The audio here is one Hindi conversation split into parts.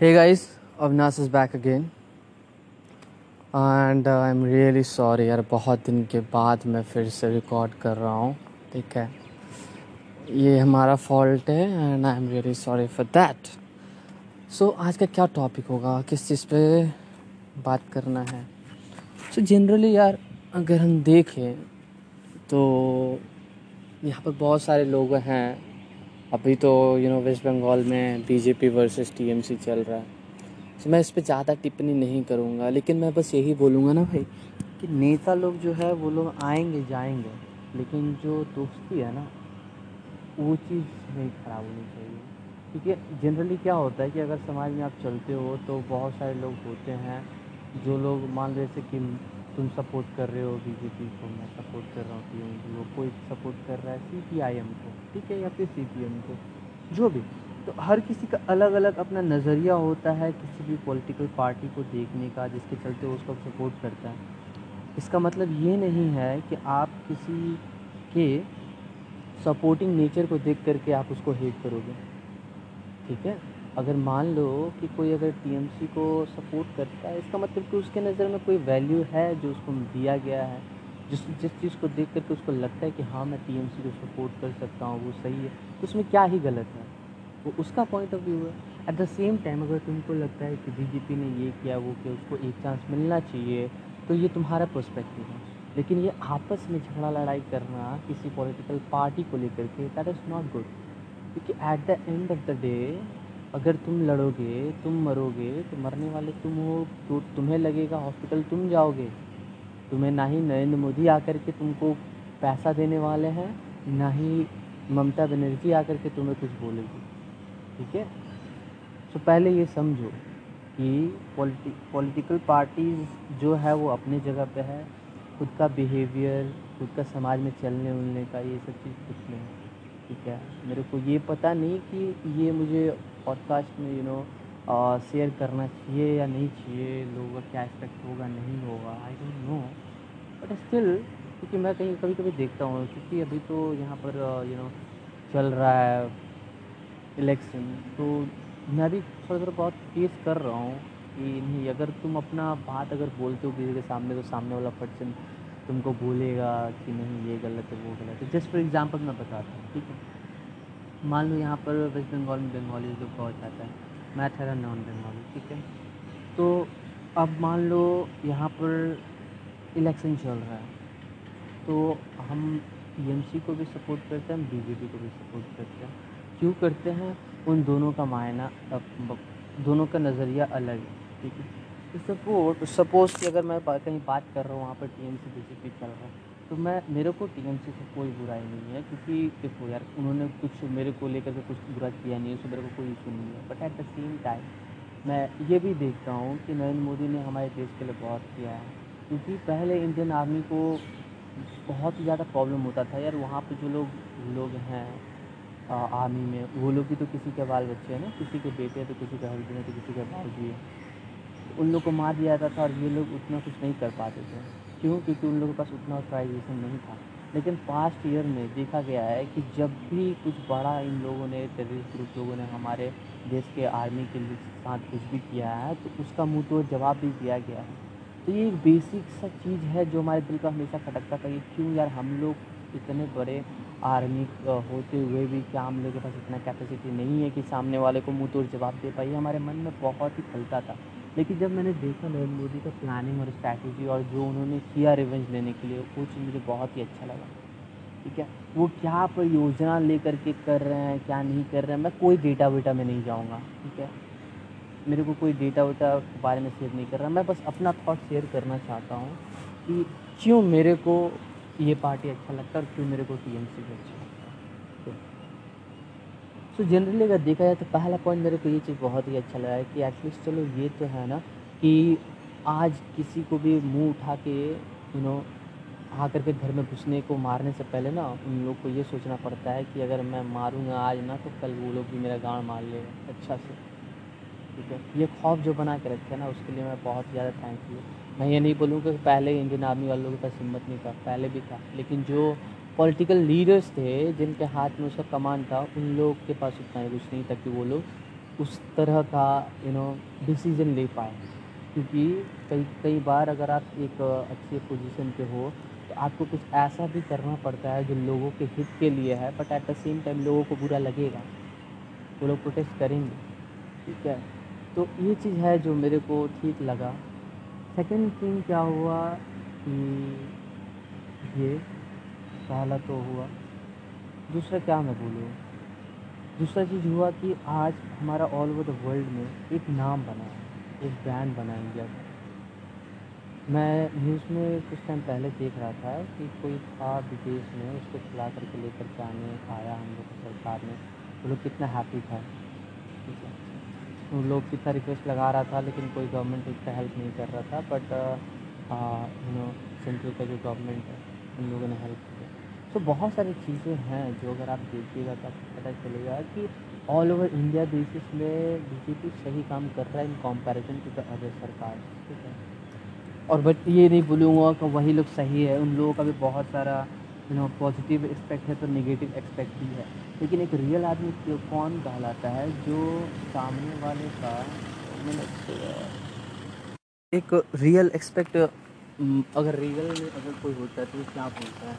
Hey guys, Avnas is back again. And I am really sorry यार बहुत दिन के बाद मैं फिर से रिकॉर्ड कर रहा हूँ ठीक है? ये हमारा फॉल्ट है and I am really sorry for that so आज का क्या टॉपिक होगा? किस चीज़ पे बात करना है? सो so, जनरली यार अगर हम देखें तो यहाँ पर बहुत सारे लोग हैं अभी तो यू नो वेस्ट बंगाल में बीजेपी वर्सेस टीएमसी चल रहा है। तो मैं इस पर ज़्यादा टिप्पणी नहीं करूँगा, लेकिन मैं बस यही बोलूँगा ना भाई कि नेता लोग जो है, वो लोग आएँगे, जाएँगे, लेकिन जो दोस्ती है ना, वो चीज़ नहीं ख़राब होनी चाहिए। क्योंकि जनरली क्या होता है कि अगर समाज में आप चलते हो तो बहुत सारे लोग होते हैं, जो लोग मान रहे थे कि तुम सपोर्ट कर रहे हो बीजेपी को, मैं सपोर्ट कर रहा हूँ पी को, कोई सपोर्ट कर रहा है सी पी आई एम को, ठीक है, या फिर सी पी एम को, जो भी। तो हर किसी का अलग अलग अपना नज़रिया होता है किसी भी पॉलिटिकल पार्टी को देखने का, जिसके चलते वो उसको सपोर्ट करता है। इसका मतलब ये नहीं है कि आप किसी के सपोर्टिंग नेचर को देख करके आप उसको हेट करोगे, ठीक है? अगर मान लो कि कोई अगर टीएमसी को सपोर्ट करता है, इसका मतलब कि उसके नज़र में कोई वैल्यू है जो उसको दिया गया है? जिस जिस चीज़ को देख करके उसको लगता है कि हाँ मैं टीएमसी को सपोर्ट कर सकता हूँ, वो सही है तो उसमें क्या ही गलत है? वो उसका पॉइंट ऑफ़ व्यू है। एट द सेम टाइम अगर तुमको लगता है कि बीजेपी ने ये किया, वो किया, उसको एक चांस मिलना चाहिए तो ये तुम्हारा पर्सपेक्टिव है। लेकिन ये आपस में झगड़ा लड़ाई करना किसी पॉलिटिकल पार्टी को लेकर के दैट इज़ नॉट गुड क्योंकि at the end of the day अगर तुम लड़ोगे, तुम मरोगे तो मरने वाले तुम हो तो तुम्हें लगेगा हॉस्पिटल तुम जाओगे। तुम्हें ना ही नरेंद्र मोदी आकर के तुमको पैसा देने वाले हैं, ना ही ममता बनर्जी आकर के तुम्हें कुछ बोलेगी। ठीक है? तो पहले ये समझो कि पॉलिटि पॉलिटिकल पार्टीज़ जो है वो अपनी जगह पे है। खुद का बिहेवियर खुद का समाज में चलने उलने का ये सब चीज़ कुछ नहीं। ठीक है? मेरे को ये पता नहीं कि ये मुझे पॉडकास्ट में यू नो शेयर करना चाहिए या नहीं चाहिए, लोगों का क्या एक्सपेक्ट होगा, नहीं होगा I don't know but still क्योंकि मैं कहीं कभी कभी देखता हूँ, क्योंकि अभी तो यहाँ पर यू नो चल रहा है इलेक्शन तो मैं भी थोड़ा थोड़ा बहुत फेस कर रहा हूँ कि नहीं, अगर तुम अपना बात अगर बोलते हो किसी के सामने तो सामने वाला पर्सन तुमको बोलेगा कि नहीं, ये गलत है, वो गलत है. जस्ट फॉर एग्ज़ाम्पल मैं बताता हूँ, ठीक है? मान लो यहाँ पर वेस्ट बंगाल में बंगाली लोग बहुत ज़्यादा है। मैं ठहरा नॉन बंगाली, ठीक है? तो अब मान लो यहाँ पर इलेक्शन चल रहा है तो हम टीएमसी को भी सपोर्ट करते हैं बीजेपी को भी सपोर्ट करते हैं। क्यों करते हैं? उन दोनों का मायना दोनों का नज़रिया अलग है, ठीक है? तो सपोर्ट सपोज़ कि अगर मैं कहीं बात कर रहा हूँ, वहाँ पर T M C B J P चल रहा है तो मैं, मेरे को टी एम सी कोई बुराई नहीं है, क्योंकि देखो यार, उन्होंने कुछ मेरे को लेकर के कुछ बुरा किया नहीं है, उससे मेरे को कोई इशू नहीं है। But at the same time मैं ये भी देखता हूँ कि नरेंद्र मोदी ने हमारे देश के लिए बहुत किया है। क्योंकि पहले इंडियन आर्मी को बहुत ही ज़्यादा प्रॉब्लम होता था यार, वहाँ पर जो लोग लोग हैं आर्मी में, वो लोग भी तो किसी के बाल बच्चे हैं ना, किसी के बेटे हैं तो किसी के हस्बैंड है तो किसी का भाई है। उन लोग को मार दिया जाता था और ये लोग उतना कुछ नहीं कर पाते थे। क्यों? क्योंकि उन लोगों के पास उतना ऑथराइजेशन नहीं था। लेकिन पास्ट ईयर में देखा गया है कि जब भी कुछ बड़ा इन लोगों ने टेररिस्ट ग्रुप लोगों ने हमारे देश के आर्मी के साथ कुछ भी किया है तो उसका मुँह तो जवाब भी दिया गया है। तो ये एक बेसिक सा चीज़ है जो हमारे दिल का हमेशा खटकता था कि क्यों यार हम लोग इतने बड़े आर्मी होते हुए भी क्या हम लोग के पास इतना कैपेसिटी नहीं है कि सामने वाले को मुँह तोड़ जवाब दे पाइए हमारे मन में बहुत ही खलता था। लेकिन जब मैंने देखा नरेंद्र मोदी का प्लानिंग और स्ट्रैटेजी और जो उन्होंने किया रिवेंज लेने के लिए, वो चीज़ मुझे बहुत ही अच्छा लगा। ठीक है? वो क्या परियोजना लेकर के कर रहे हैं, क्या नहीं कर रहे हैं, मैं कोई डेटा वेटा में नहीं जाऊँगा। ठीक है? मेरे को कोई डेटा वेटा के बारे में शेयर नहीं कर रहा। मैं बस अपना थॉट शेयर करना चाहता हूँ कि क्यों मेरे को ये पार्टी अच्छा लगता है और क्यों मेरे को टी एम सी अच्छा सो जनरली अगर देखा जाए तो पहला पॉइंट मेरे को ये चीज़ बहुत ही अच्छा लगा है कि एटलीस्ट चलो ये तो है ना कि आज किसी को भी मुँह उठा के यू नो आकर के घर में घुसने को मारने से पहले ना उन लोग को ये सोचना पड़ता है कि अगर मैं मारूँगा आज ना तो कल वो लोग भी मेरा गाँव मार लेगा अच्छा से। ठीक है? ये खौफ जो बना के रखे ना, उसके लिए मैं बहुत ज़्यादा थैंकफुल हूँ मैं ये नहीं बोलूँगा कि पहले इंडियन आर्मी वालों के पास हिम्मत नहीं था, पहले भी था। लेकिन जो पॉलिटिकल लीडर्स थे, जिनके हाथ में उसका कमान था, उन लोग के पास उतना ही कुछ नहीं था कि वो लोग उस तरह का यू नो डिसीज़न ले पाए। क्योंकि कई कई बार अगर आप एक अच्छी पोजीशन पे हो तो आपको कुछ ऐसा भी करना पड़ता है जो लोगों के हित के लिए है but at the same time लोगों को बुरा लगेगा। वो लोग प्रोटेस्ट करेंगे, ठीक है? तो ये चीज़ है जो मेरे को ठीक लगा। सेकेंड थिंग क्या हुआ कि ये पहला तो हुआ। दूसरा क्या मैं बोलूँ? दूसरा चीज़ हुआ कि आज हमारा ऑल ओवर द वर्ल्ड में एक नाम बना है, एक ब्रांड बना इंडिया का। मैं न्यूज़ में कुछ टाइम पहले देख रहा था कि कोई था विदेश में, उसको खिला करके लेकर के आने, आया हम लोग सरकार ने वो लोग कितना हैप्पी था। ठीक है। उन लोग कितना रिक्वेस्ट लगा रहा था, लेकिन कोई गवर्नमेंट उसका हेल्प नहीं कर रहा था बट यू नो सेंट्रल का जो गवर्नमेंट है, उन लोगों ने हेल्प तो बहुत सारी चीज़ें हैं जो अगर आप देखिएगा तो आपको पता चलेगा कि ऑल ओवर इंडिया बेसिस में बीजेपी सही काम कर रहा है in comparison to the other सरकार, ठीक है? और बट ये नहीं बोलूँगा कि वही लोग सही है, उन लोगों का भी बहुत सारा यू नो पॉजिटिव एक्सपेक्ट है तो नेगेटिव एक्सपेक्ट भी है। लेकिन एक रियल आदमी कौन कहलाता है जो सामने वाले का एक रियल एक्सपेक्ट अगर रियल में अगर कोई होता है तो क्या बोलता है?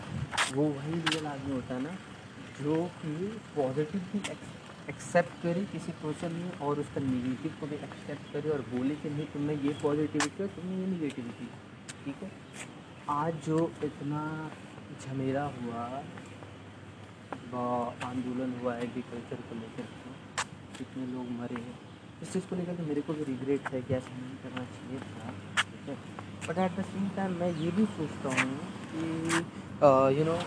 वो वही रियल आदमी होता है ना, जो कि पॉजिटिव भी एक्सेप्ट करे किसी क्वेश्चन में और उसका निगेटिव को भी एक्सेप्ट करे और बोले कि नहीं, तुमने ये पॉजिटिविटी और तुमने ये निगेटिविटी ठीक है? आज जो इतना झमेला हुआ व आंदोलन हुआ एग्रीकल्चर को लेकर के, कितने लोग मरे हैं, इस चीज़ को लेकर के मेरे को भी रिग्रेट है कि ऐसा नहीं करना चाहिए था। ठीक है? But at the same time मैं ये भी सोचता हूँ कि यू नो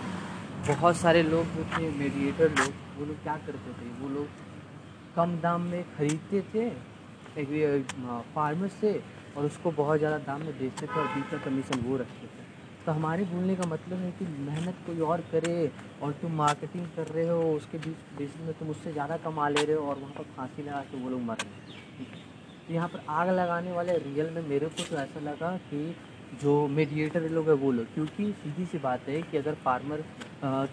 बहुत सारे लोग जो थे मेडिएटर लोग, वो लोग क्या करते थे? वो लोग कम दाम में ख़रीदते थे, एक फार्मर से, और उसको बहुत ज़्यादा दाम में बेचते थे और बीच का कमीशन वो रखते थे। तो हमारे बोलने का मतलब है कि मेहनत कोई और करे और तुम मार्केटिंग कर रहे हो, उसके बीच बेसिस में तुम उससे ज़्यादा कमा ले रहे हो और वहाँ पर फांसी लगा के वो लोग मर रहे हैं। यहाँ पर आग लगाने वाले रियल में मेरे को तो ऐसा लगा कि जो मीडिएटर लोग है वो लोग, क्योंकि सीधी सी बात है कि अगर फार्मर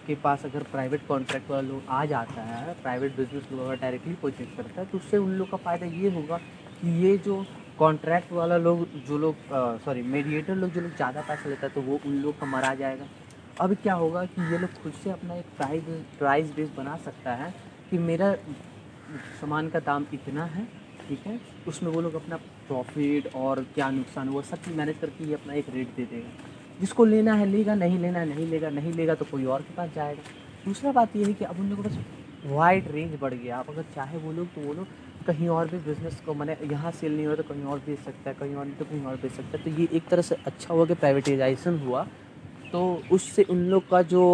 के पास अगर प्राइवेट कॉन्ट्रैक्ट वाला लोग आ जाता है प्राइवेट बिज़नेस लोग अगर डायरेक्टली परचेज करता है तो उससे उन लोग का फ़ायदा ये होगा कि ये जो कॉन्ट्रैक्ट वाला लोग, जो लोग सॉरी मीडिएटर लोग, जो लोग ज़्यादा पैसा लेता है तो वो उन लोग का मरा जाएगा। अब क्या होगा कि ये लोग खुद से अपना एक प्राइस प्राइस बेस बना सकता है कि मेरा सामान का दाम इतना है ठीक है? उसमें वो लोग अपना प्रॉफिट और क्या नुकसान वो सब चीज़ मैनेज करके ये अपना एक रेट दे देगा। जिसको लेना है लेगा नहीं लेना है नहीं लेगा नहीं लेगा तो कोई और के पास जाएगा। दूसरा बात ये है कि अब उन लोगों के पास वाइड रेंज बढ़ गया। आप अगर चाहे वो लोग तो वो लोग कहीं और भी बिज़नेस को मैंने यहाँ सेल नहीं हो तो कहीं और बेच सकता है कहीं और नहीं तो कहीं और बेच सकता है। तो ये एक तरह से अच्छा हुआ कि प्राइवेटाइजेशन हुआ। तो उससे उन लोग का जो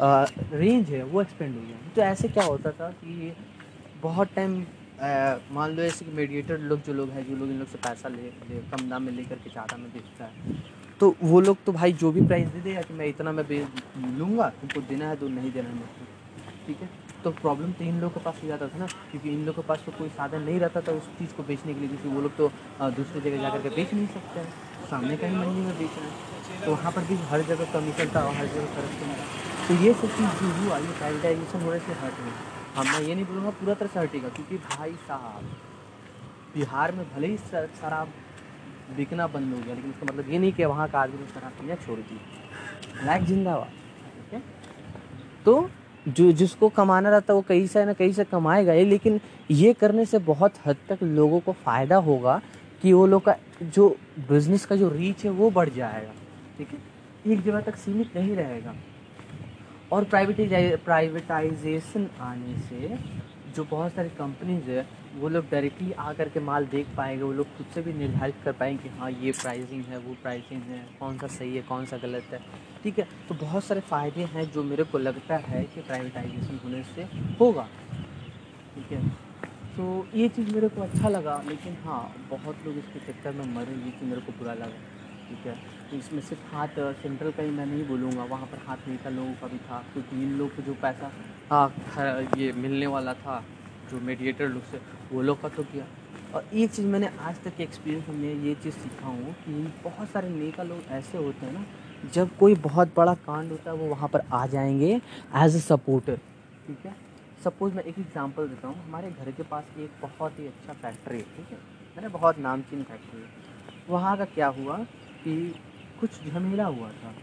आ, रेंज है वो एक्सपेंड हो गया। तो ऐसे क्या होता था कि बहुत टाइम मान लो ऐसे कि मीडिएटर लोग जो लोग हैं जो लोग इन लोग से पैसा ले, ले कम दाम में लेकर के ज़्यादा में बेचता है तो वो लोग तो भाई जो भी प्राइस दे देगा कि मैं इतना मैं लूँगा तुमको देना है तो नहीं देना है मुझको ठीक है? तो प्रॉब्लम तो इन लोगों के पास हो जाता था ना क्योंकि इन लोगों के पास तो कोई साधन नहीं रहता था उस चीज़ को बेचने के लिए क्योंकि वो लोग तो दूसरी जगह जा करके बेच नहीं सकते हैं सामने कहीं मंडी में बेच रहे हैं तो वहाँ पर भी हर जगह कमीशन था और हर जगह करप्शन था तो ये सब चीज़ जो हुआ ये प्राइवेटाइजेशन होने से हट हुई हाँ मैं ये नहीं बोलूँगा पूरा तरह से हटेगा, क्योंकि भाई साहब, बिहार में भले ही शराब बिकना बंद हो गया, लेकिन इसका मतलब ये नहीं कि वहाँ का आदमी शराब पीना छोड़ दी। ब्लैक जिंदाबाद, ठीक है? तो जो, जिसको कमाना रहता है, वो कहीं से ना कहीं से कमाएगा ही, लेकिन ये करने से बहुत हद तक लोगों को फ़ायदा होगा कि वो लोग का जो बिज़नेस का जो रीच है, वो बढ़ जाएगा, ठीक है? एक जगह तक सीमित नहीं रहेगा। और प्राइवेटाइज प्राइवेटाइजेशन आने से जो बहुत सारी कंपनीज़ है, वो लोग डायरेक्टली आकर के माल देख पाएँगे, वो लोग खुद से भी निर्धारित कर पाएँगे कि हाँ ये प्राइसिंग है, वो प्राइसिंग है, कौन सा सही है, कौन सा गलत है। ठीक है? तो बहुत सारे फ़ायदे हैं जो मेरे को लगता है कि प्राइवेटाइजेशन होने से होगा। ठीक है? तो ये चीज़ मेरे को अच्छा लगा, लेकिन हाँ बहुत लोग इसके चक्कर में मरे ये चीज़ मेरे को बुरा लगा। ठीक है। तो इसमें सिर्फ़ हाथ सेंट्रल का ही मैं नहीं बोलूँगा, वहाँ पर हाथ था, लोगों का भी था। क्योंकि इन लोग को जो पैसा हाँ ये मिलने वाला था, जो मेडिएटर लोग से, वो लोग का तो किया। और एक चीज़ मैंने आज तक के एक्सपीरियंस में ये चीज़ सीखा हूँ कि बहुत सारे नेता लोग ऐसे होते हैं ना, जब कोई बहुत बड़ा कांड होता है, वो वहाँ पर आ जाएँगे एज ए सपोर्टर ठीक है? सपोज़ मैं एक एग्जांपल देता हूँ। हमारे घर के पास एक बहुत ही अच्छा फैक्ट्री है, ठीक है? मैंने बहुत नामचीन फैक्ट्री है। वहाँ का क्या हुआ? कि कुछ झमेला हुआ था।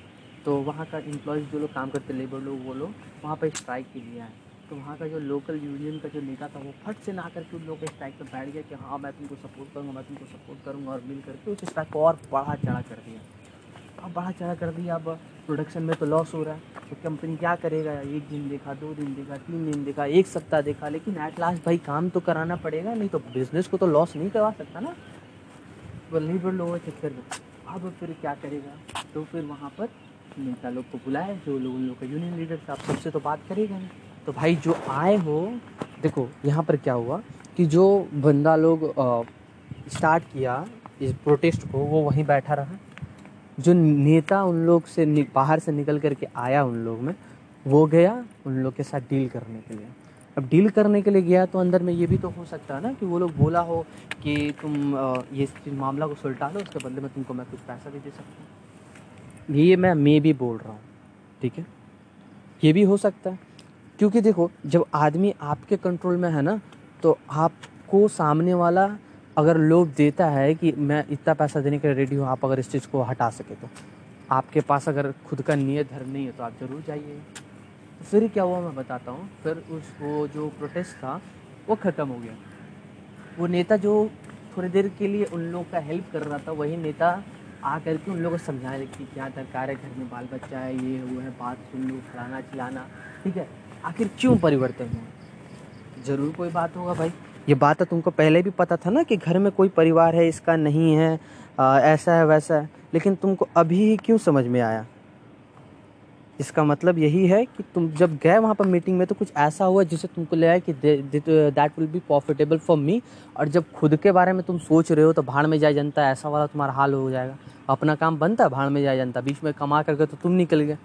तो वहाँ का एम्प्लॉयज़ जो लोग काम करते लेबर लोग, वो लोग वहाँ पर स्ट्राइक के लिए आए। तो वहाँ का जो लोकल यूनियन का जो नेता था, वो फट से ना करके उन लोगों के स्ट्राइक पर बैठ गया कि हाँ मैं तुमको सपोर्ट करूँगा, मैं तुमको सपोर्ट करूँगा और मिल करके उस स्ट्राइक को और बढ़ा चढ़ा कर दिया। अब बढ़ा चढ़ा कर दिया, अब प्रोडक्शन में तो लॉस हो रहा है। तो कंपनी क्या करेगा? एक दिन देखा, दो दिन देखा, तीन दिन देखा, एक सप्ताह देखा। लेकिन एट लास्ट भाई, काम तो कराना पड़ेगा, नहीं तो बिज़नेस को तो लॉस नहीं करवा सकता ना। वो लेबर लोगों के चक्कर में। अब फिर क्या करेगा? तो फिर वहाँ पर नेता लोग को बुलाए, जो लोग, उन लोग का यूनियन लीडर था सबसे तो बात करेगा नहीं तो भाई जो आए हो, देखो, यहाँ पर क्या हुआ कि जो बंदा लोग स्टार्ट किया इस प्रोटेस्ट को, वो वहीं बैठा रहा। जो नेता उन लोग से बाहर से निकल करके आया उन लोग में, वो गया उन लोग के साथ डील करने के लिए। अब डील करने के लिए गया तो अंदर में ये भी तो हो सकता है ना कि वो लोग बोला हो कि तुम ये मामला को सुलटा लो, उसके बदले में तुमको मैं कुछ पैसा भी दे सकता हूँ। ये मैं, मे भी बोल रहा हूँ, ठीक है? ये भी हो सकता है। क्योंकि देखो, जब आदमी आपके कंट्रोल में है ना तो आपको सामने वाला अगर लोभ देता है कि मैं इतना पैसा देने के लिए रेडी हूँ, आप अगर इस चीज़ को हटा सके तो। आपके पास अगर खुद का नियत धर्म नहीं है तो आप ज़रूर जाइए। फिर क्या हुआ मैं बताता हूँ। फिर उस वो जो प्रोटेस्ट था वो ख़त्म हो गया। वो नेता जो थोड़ी देर के लिए उन लोग का हेल्प कर रहा था वही नेता आ करके उन लोगों को समझाने कि क्या दरकार है घर में बाल बच्चा है ये वो है बात सुन लो खिलाना चिलाना। ठीक है? आखिर क्यों परिवर्तन हुआ? ज़रूर कोई बात होगा भाई। ये बात तो तुमको पहले भी पता था ना कि घर में कोई परिवार है इसका नहीं है आ, ऐसा है वैसा है। लेकिन तुमको अभी ही क्यों समझ में आया? इसका मतलब यही है कि तुम जब गए वहाँ पर मीटिंग में तो कुछ ऐसा हुआ जिसे तुमको लगा कि that will be profitable for me और जब खुद के बारे में तुम सोच रहे हो तो भाड़ में जाए जनता, ऐसा वाला तुम्हारा हाल हो जाएगा। अपना काम बनता है भाड़ में जाए जनता। बीच में कमा करके तो तुम निकल गए।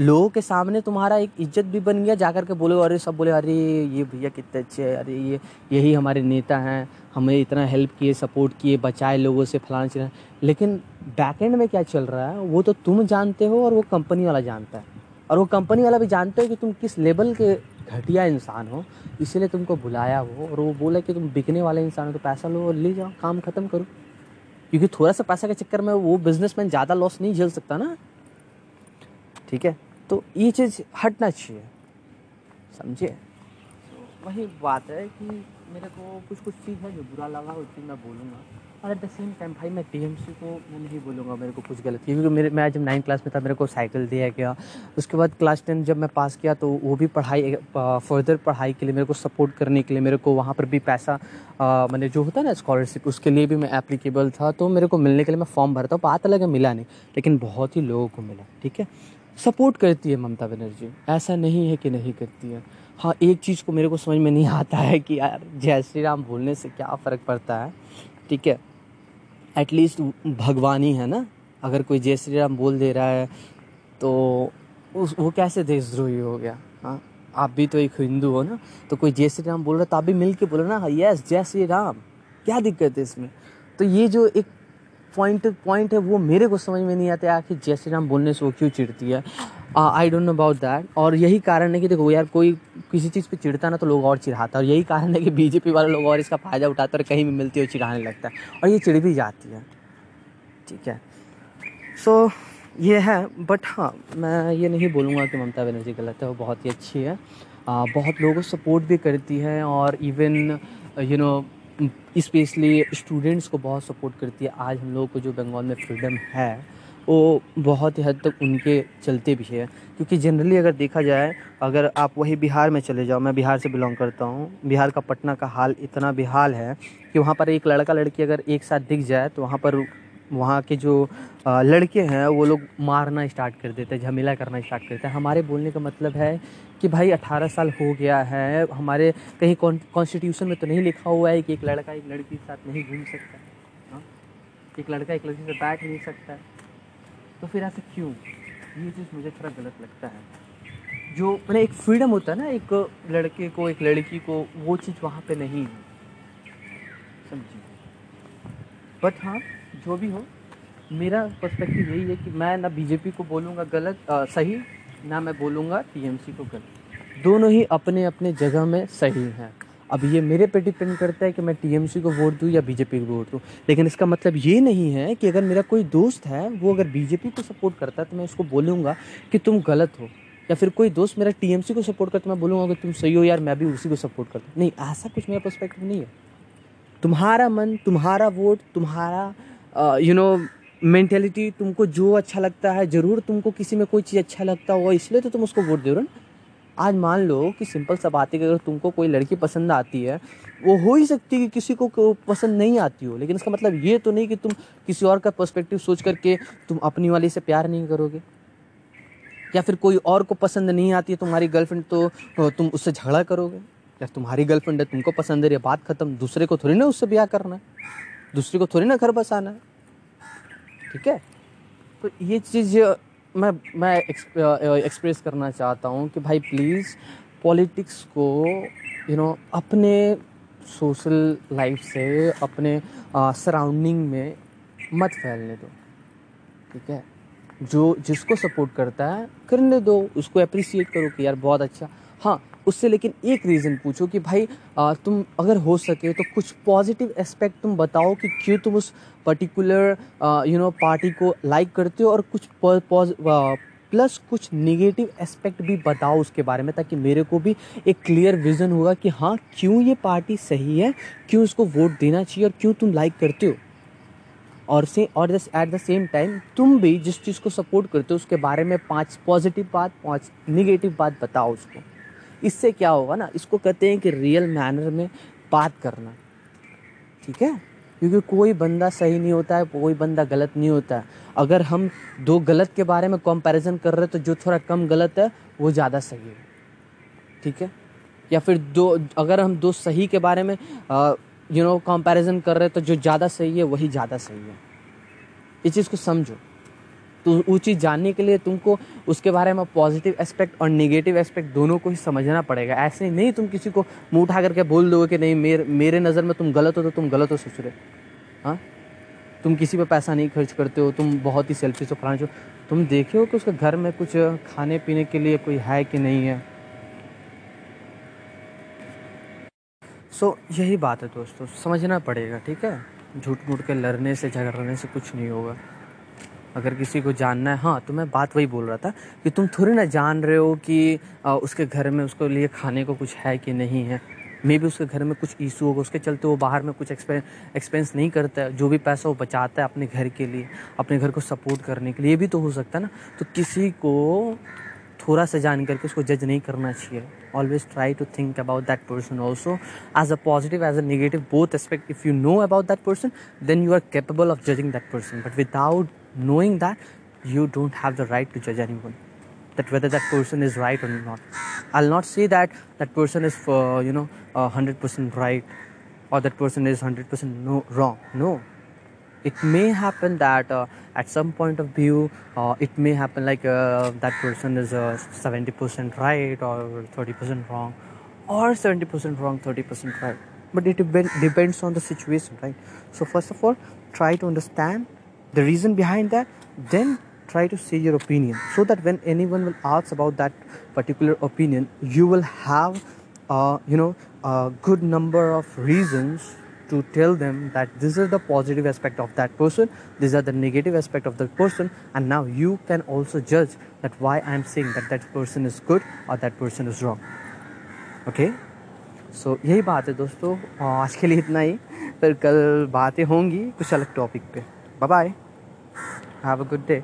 लोगों के सामने तुम्हारा एक इज़्ज़त भी बन गया, जाकर के बोले, अरे, सब बोले, अरे, ये भैया कितने अच्छे हैं, अरे, ये, यही हमारे नेता हैं, हमें इतना हेल्प किए सपोर्ट किए, बचाए लोगों से, फलाना चीज़ लेकिन बैकएंड में क्या चल रहा है, वो तो तुम जानते हो और वो कंपनी वाला जानता है। और वो कंपनी वाला भी जानते हो कि तुम किस लेवल के घटिया इंसान हो, इसीलिए तुमको बुलाया हो और वो बोला कि तुम बिकने वाले इंसान हो तो पैसा लो और ले जाओ, काम ख़त्म करो। क्योंकि थोड़ा सा पैसा के चक्कर में वो बिजनेसमैन ज़्यादा लॉस नहीं झेल सकता ना। ठीक है? तो ये चीज़ हटना चाहिए। समझिए तो वही बात है कि मेरे को कुछ कुछ चीज़ है जो बुरा लगा, वो चीज़ मैं बोलूँगा। और एट द सेम टाइम भाई मैं टी को मैं नहीं बोलूँगा मेरे को कुछ गलत, क्योंकि मेरे, मैं जब नाइन क्लास में था, मेरे को साइकिल दिया गया। उसके बाद क्लास टेन जब मैं पास किया तो वो भी पढ़ाई फर्दर पढ़ाई के लिए मेरे को सपोर्ट करने के लिए मेरे को वहाँ पर भी पैसा मैंने जो होता है ना स्कॉलरशिप उसके लिए भी मैं एप्लीकेबल था। तो मेरे को मिलने के लिए मैं फॉर्म भरता हूँ बात अलग है मिला नहीं, लेकिन बहुत ही लोगों को मिला, ठीक है? सपोर्ट करती है ममता बनर्जी। ऐसा नहीं है कि नहीं करती है। हाँ एक चीज़ को मेरे को समझ में नहीं आता है कि यार, जय श्री राम बोलने से क्या फ़र्क पड़ता है? ठीक है एटलीस्ट भगवान ही है ना? अगर कोई जय श्री राम बोल दे रहा है तो उस, वो कैसे देशद्रोही हो गया? हाँ आप भी तो एक हिंदू हो ना? तो कोई जय श्री राम बोल रहा है तो आप भी मिल के बोलो ना यस जय श्री राम क्या दिक्कत है इसमें? तो ये जो एक पॉइंट पॉइंट है वो मेरे को समझ में नहीं आता आखिर जय श्री राम बोलने से वो क्यों चिढ़ती है? I don't know about that और यही कारण है कि देखो यार कोई किसी चीज़ पे चिढ़ता ना तो लोग और चिढ़ाता है। और यही कारण है कि बीजेपी वाले लोग और इसका फ़ायदा उठाते और कहीं भी मिलती है चिढ़ाने लगता है। और ये चिढ़ भी जाती है। ठीक है। सो so, ये है बट हाँ मैं ये नहीं बोलूँगा कि ममता बनर्जी गलत है वो बहुत ही अच्छी है। आ, बहुत लोगों को सपोर्ट भी करती है और even you know specially students को बहुत सपोर्ट करती है। आज हम लोगों को जो बंगाल में फ्रीडम है, वो बहुत ही हद तक उनके चलते भी है। क्योंकि जनरली अगर देखा जाए, अगर आप वही बिहार में चले जाओ, मैं बिहार से बिलोंग करता हूँ, बिहार का पटना का हाल इतना बेहाल है कि वहाँ पर एक लड़का लड़की अगर एक साथ दिख जाए तो वहाँ पर वहाँ के जो लड़के हैं, वो लोग मारना स्टार्ट कर देते हैं, झमेला करना स्टार्ट करते हैं। हमारे बोलने का मतलब है कि भाई 18 साल हो गया है, हमारे कहीं कॉन्स्टिट्यूशन में तो नहीं लिखा हुआ है कि एक लड़का एक लड़की के साथ नहीं घूम सकता हाँ? एक लड़का एक लड़की से बैठ नहीं सकता। तो फिर ऐसा क्यों? ये चीज़ मुझे थोड़ा गलत लगता है। जो मैंने एक फ्रीडम होता है ना, एक लड़के को, एक लड़की को, वो चीज़ वहाँ पे नहीं है। समझिए। बट हाँ जो भी हो मेरा पर्सपेक्टिव यही है कि मैं ना बीजेपी को बोलूँगा गलत आ, सही ना मैं बोलूँगा टीएमसी को गलत। दोनों ही अपने अपने जगह में सही हैं। अब ये मेरे पे डिपेंड करता है कि मैं टीएमसी को वोट दूँ या बीजेपी को वोट दूँ। लेकिन इसका मतलब ये नहीं है कि अगर मेरा कोई दोस्त है वो अगर बीजेपी को सपोर्ट करता है तो मैं उसको बोलूँगा कि तुम गलत हो। या फिर कोई दोस्त मेरा टीएमसी को सपोर्ट करता तो मैं बोलूँगा कि तुम सही हो यार मैं भी उसी को सपोर्ट करता नहीं ऐसा कुछ मेरा पर्सपेक्टिव नहीं है। तुम्हारा मन तुम्हारा वोट तुम्हारा यू नो मेंटेलिटी तुमको जो अच्छा लगता है, ज़रूर तुमको किसी में कोई चीज़ अच्छा लगता हो इसलिए तो तुम उसको वोट दे रहे हो आज मान लो कि सिंपल सा बात है कि अगर तुमको कोई लड़की पसंद आती है, वो हो ही सकती है कि किसी को पसंद नहीं आती हो, लेकिन इसका मतलब ये तो नहीं कि तुम किसी और का पर्सपेक्टिव सोच करके तुम अपनी वाली से प्यार नहीं करोगे। या फिर कोई और को पसंद नहीं आती है, तुम्हारी गर्लफ्रेंड तो तुम उससे झगड़ा करोगे? या तुम्हारी गर्लफ्रेंड है, तुमको पसंद है, ये बात खत्म, दूसरे को थोड़ी ना उससे ब्याह करना। दूसरे को थोड़ी ना घर बसाना है। ठीक है? तो ये चीज़ मैं मैं एक्सप्रेस करना चाहता हूँ कि भाई प्लीज़ पॉलिटिक्स को यू नो अपने सोशल लाइफ से, अपने सराउंडिंग में मत फैलने दो। ठीक है? जो, जिसको सपोर्ट करता है, करने दो। उसको अप्रिसिएट करो कि यार बहुत अच्छा। हाँ उससे लेकिन एक रीज़न पूछो कि भाई आ, तुम अगर हो सके तो कुछ पॉजिटिव एस्पेक्ट तुम बताओ कि क्यों तुम उस पर्टिकुलर यू नो पार्टी को लाइक करते हो और कुछ प्लस कुछ निगेटिव एस्पेक्ट भी बताओ उसके बारे में ताकि मेरे को भी एक क्लियर विज़न होगा कि हाँ क्यों ये पार्टी सही है क्यों उसको वोट देना चाहिए और क्यों तुम लाइक करते हो। और से और दस एट द सेम टाइम तुम भी जिस चीज़ को सपोर्ट करते हो उसके बारे में पाँच पॉजिटिव बात पाँच निगेटिव बात बताओ उसको। इससे क्या होगा ना, इसको कहते हैं कि रियल मैनर में बात करना। ठीक है? क्योंकि कोई बंदा सही नहीं होता है, कोई बंदा गलत नहीं होता है। अगर हम दो गलत के बारे में कंपैरिजन कर रहे हैं तो जो थोड़ा कम गलत है, वो ज़्यादा सही है। ठीक है? या फिर दो, अगर हम दो सही के बारे में यू नो कंपैरिजन कर रहे हैं तो जो ज़्यादा सही है, वही ज़्यादा सही है। इस चीज़ को समझो। तो वो चीज़ जानने के लिए तुमको उसके बारे में पॉजिटिव एस्पेक्ट और नेगेटिव एस्पेक्ट दोनों को ही समझना पड़ेगा। ऐसे ही नहीं तुम किसी को मुँह उठा करके बोल दोगे कि नहीं मेरे मेरे नज़र में तुम गलत हो तो तुम गलत हो ससुरे। हाँ? तुम किसी पे पैसा नहीं खर्च करते हो तुम बहुत ही सेल्फिश हो फलाना तुम देखे हो कि उसके घर में कुछ खाने पीने के लिए कोई है कि नहीं है? सो so, यही बात है दोस्तों समझना पड़ेगा ठीक है? झूठ मूठ के लड़ने से झगड़ने से कुछ नहीं होगा। अगर किसी को जानना है हाँ तो मैं बात वही बोल रहा था कि तुम थोड़ी ना जान रहे हो कि उसके घर में उसके लिए खाने को कुछ है कि नहीं है। मे भी उसके घर में कुछ इशू होगा, उसके चलते वो बाहर में कुछ एक्सपेंस नहीं करता है। जो भी पैसा वो बचाता है अपने घर के लिए, अपने घर को सपोर्ट करने के लिए भी तो हो सकता है ना। तो किसी को थोड़ा सा जान करके उसको जज नहीं करना चाहिए। Always try to think about that person also as a positive as a negative both aspect if you know about that person then you are capable of judging that person but without knowing that you don't have the right to जज any one that whether that person is right और not I'll not see that that person is you know hundred percent right और that person is hundred percent no wrong no it may happen that uh, at some point of view uh, it may happen like uh, that person is 70% uh, right or 30% wrong or 70% wrong 30% right. But it depends on the situation right? So first of all try to understand the reason behind that then try to say your opinion so that when anyone will ask about that particular opinion you will have uh, you know a good number of reasons to tell them that this is the positive aspect of that person these are the negative aspect of the person and now you can also judge that why i'm saying that that person is good or that person is wrong okay so so, यही बात है दोस्तों आज के लिए इतना ही फिर कल बातें होंगी कुछ अलग टॉपिक पे Bye bye. Have a good day.